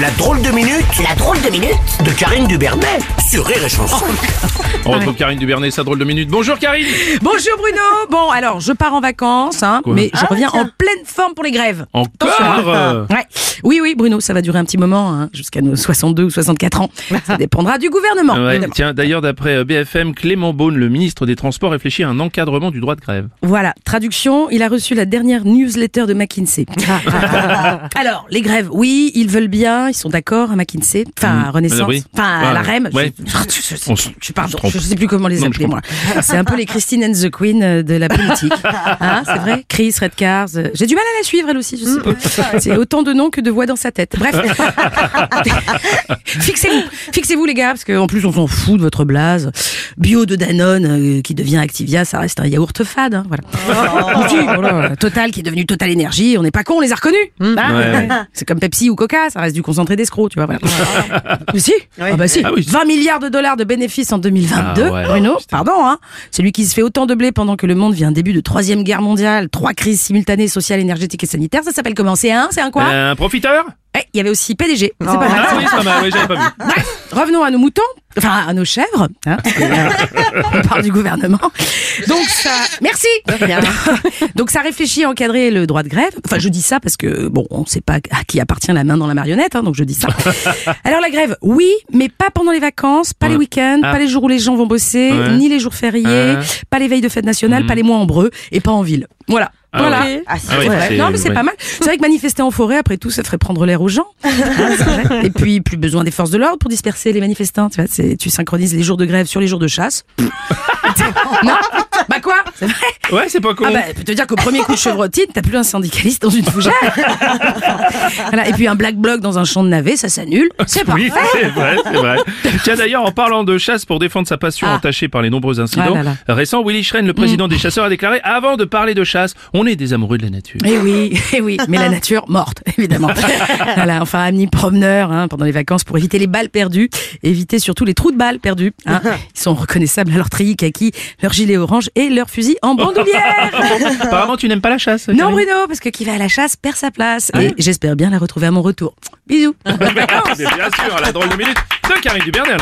La drôle de minute, la drôle de minute de Karine Dubernet sur Rire et Chanson. On retrouve Karine Dubernet, sa drôle de minute. Bonjour Karine Bonjour Bruno. Bon, alors je pars en vacances, hein, Quoi mais je reviens en pleine forme pour les grèves. Encore Attention, hein. euh, Ouais. Oui, oui, Bruno, ça va durer un petit moment, hein, jusqu'à nos 62 ou 64 ans. Ça dépendra du gouvernement. Ouais, tiens, d'ailleurs, d'après euh, BFM, Clément Beaune, le ministre des Transports, réfléchit à un encadrement du droit de grève. Voilà, traduction, il a reçu la dernière newsletter de McKinsey. alors, les grèves, oui, ils veulent bien, ils sont d'accord à McKinsey, enfin à Renaissance, oui. enfin à la REM. Ouais. Je, je, je- je- pardon, je sais plus comment les Non, appeler moi. C'est un peu les Christine and the Queen euh, de la politique. Hein, c'est vrai? Chris, Redcars. euh, J'ai du mal à la suivre elle aussi, je sais pas. C'est autant de noms que de voix dans sa tête. Bref. fixez-vous, fixez-vous les gars, parce qu'en plus on s'en fout de votre blase. Bio de Danone euh, qui devient Activia, ça reste un yaourt fade. hein, voilà. Dit, voilà, Total qui est devenu Total Énergie, on n'est pas con, on les a reconnus. Hein Ouais. C'est comme Pepsi ou Coca, ça reste du concentré d'escroc, tu vois. Voilà. Mais si, ah bah si. Ah oui. 20 milliards de dollars de bénéfices en 2022, Ah ouais. Bruno. Pardon, hein. Celui qui se fait autant de blé pendant que le monde vit un début de troisième guerre mondiale, trois crises simultanées sociales, énergétiques et sanitaires, ça s'appelle comment? C'est un, c'est un quoi? Un profiteur? Eh, Il y avait aussi PDG. C'est pas mal. Ah oui, c'est pas mal, oui, j'avais pas vu. Bref, revenons à nos moutons, enfin à nos chèvres. Hein, parce que, euh, on parle du gouvernement. Donc ça, merci. Donc ça réfléchit à encadrer le droit de grève. Enfin, je dis ça parce que bon, on ne sait pas à qui appartient la main dans la marionnette, hein, donc je dis ça. Alors la grève, oui, mais pas pendant les vacances, pas les week-ends, Ah. pas les jours où les gens vont bosser, ni les jours fériés, pas les veilles de fête nationale, pas les mois en breu et pas en ville. Voilà. Ah voilà. ouais. Ah, Ah oui, ouais. c'est- Non, mais c'est ouais. pas mal. C'est vrai que manifester en forêt, après tout, ça ferait prendre l'air aux gens. Hein, c'est vrai. Et puis, plus besoin des forces de l'ordre pour disperser les manifestants. Tu vois, c'est, tu synchronises les jours de grève sur les jours de chasse. non Bah quoi? C'est vrai Ouais, c'est pas con. ah bah, je peux te dire qu'au premier coup de chevrotine, t'as plus un syndicaliste dans une fougère. voilà. Et puis un black bloc dans un champ de navets, ça s'annule. C'est Oui, parfait. c'est vrai, c'est vrai. Tiens, d'ailleurs, en parlant de chasse, pour défendre sa passion Ah. entachée par les nombreux incidents Ah là récents, Willy Schren, le président des chasseurs, a déclaré avant de parler de chasse, on est des amoureux de la nature. Eh oui, eh oui, mais la nature morte, évidemment. voilà, enfin, amis promeneurs, hein, pendant les vacances, pour éviter les balles perdues, éviter surtout les trous de balles perdus. hein. Ils sont reconnaissables à leur treillis kaki, leur gilet orange et leur fusil en bandoulière. Apparemment, tu n'aimes pas la chasse. non, Karine Bruno, parce que qui va à la chasse perd sa place. Et j'espère bien la retrouver à mon retour. Bisous. Mais bien sûr, la drôle de minute de Karine Dubernet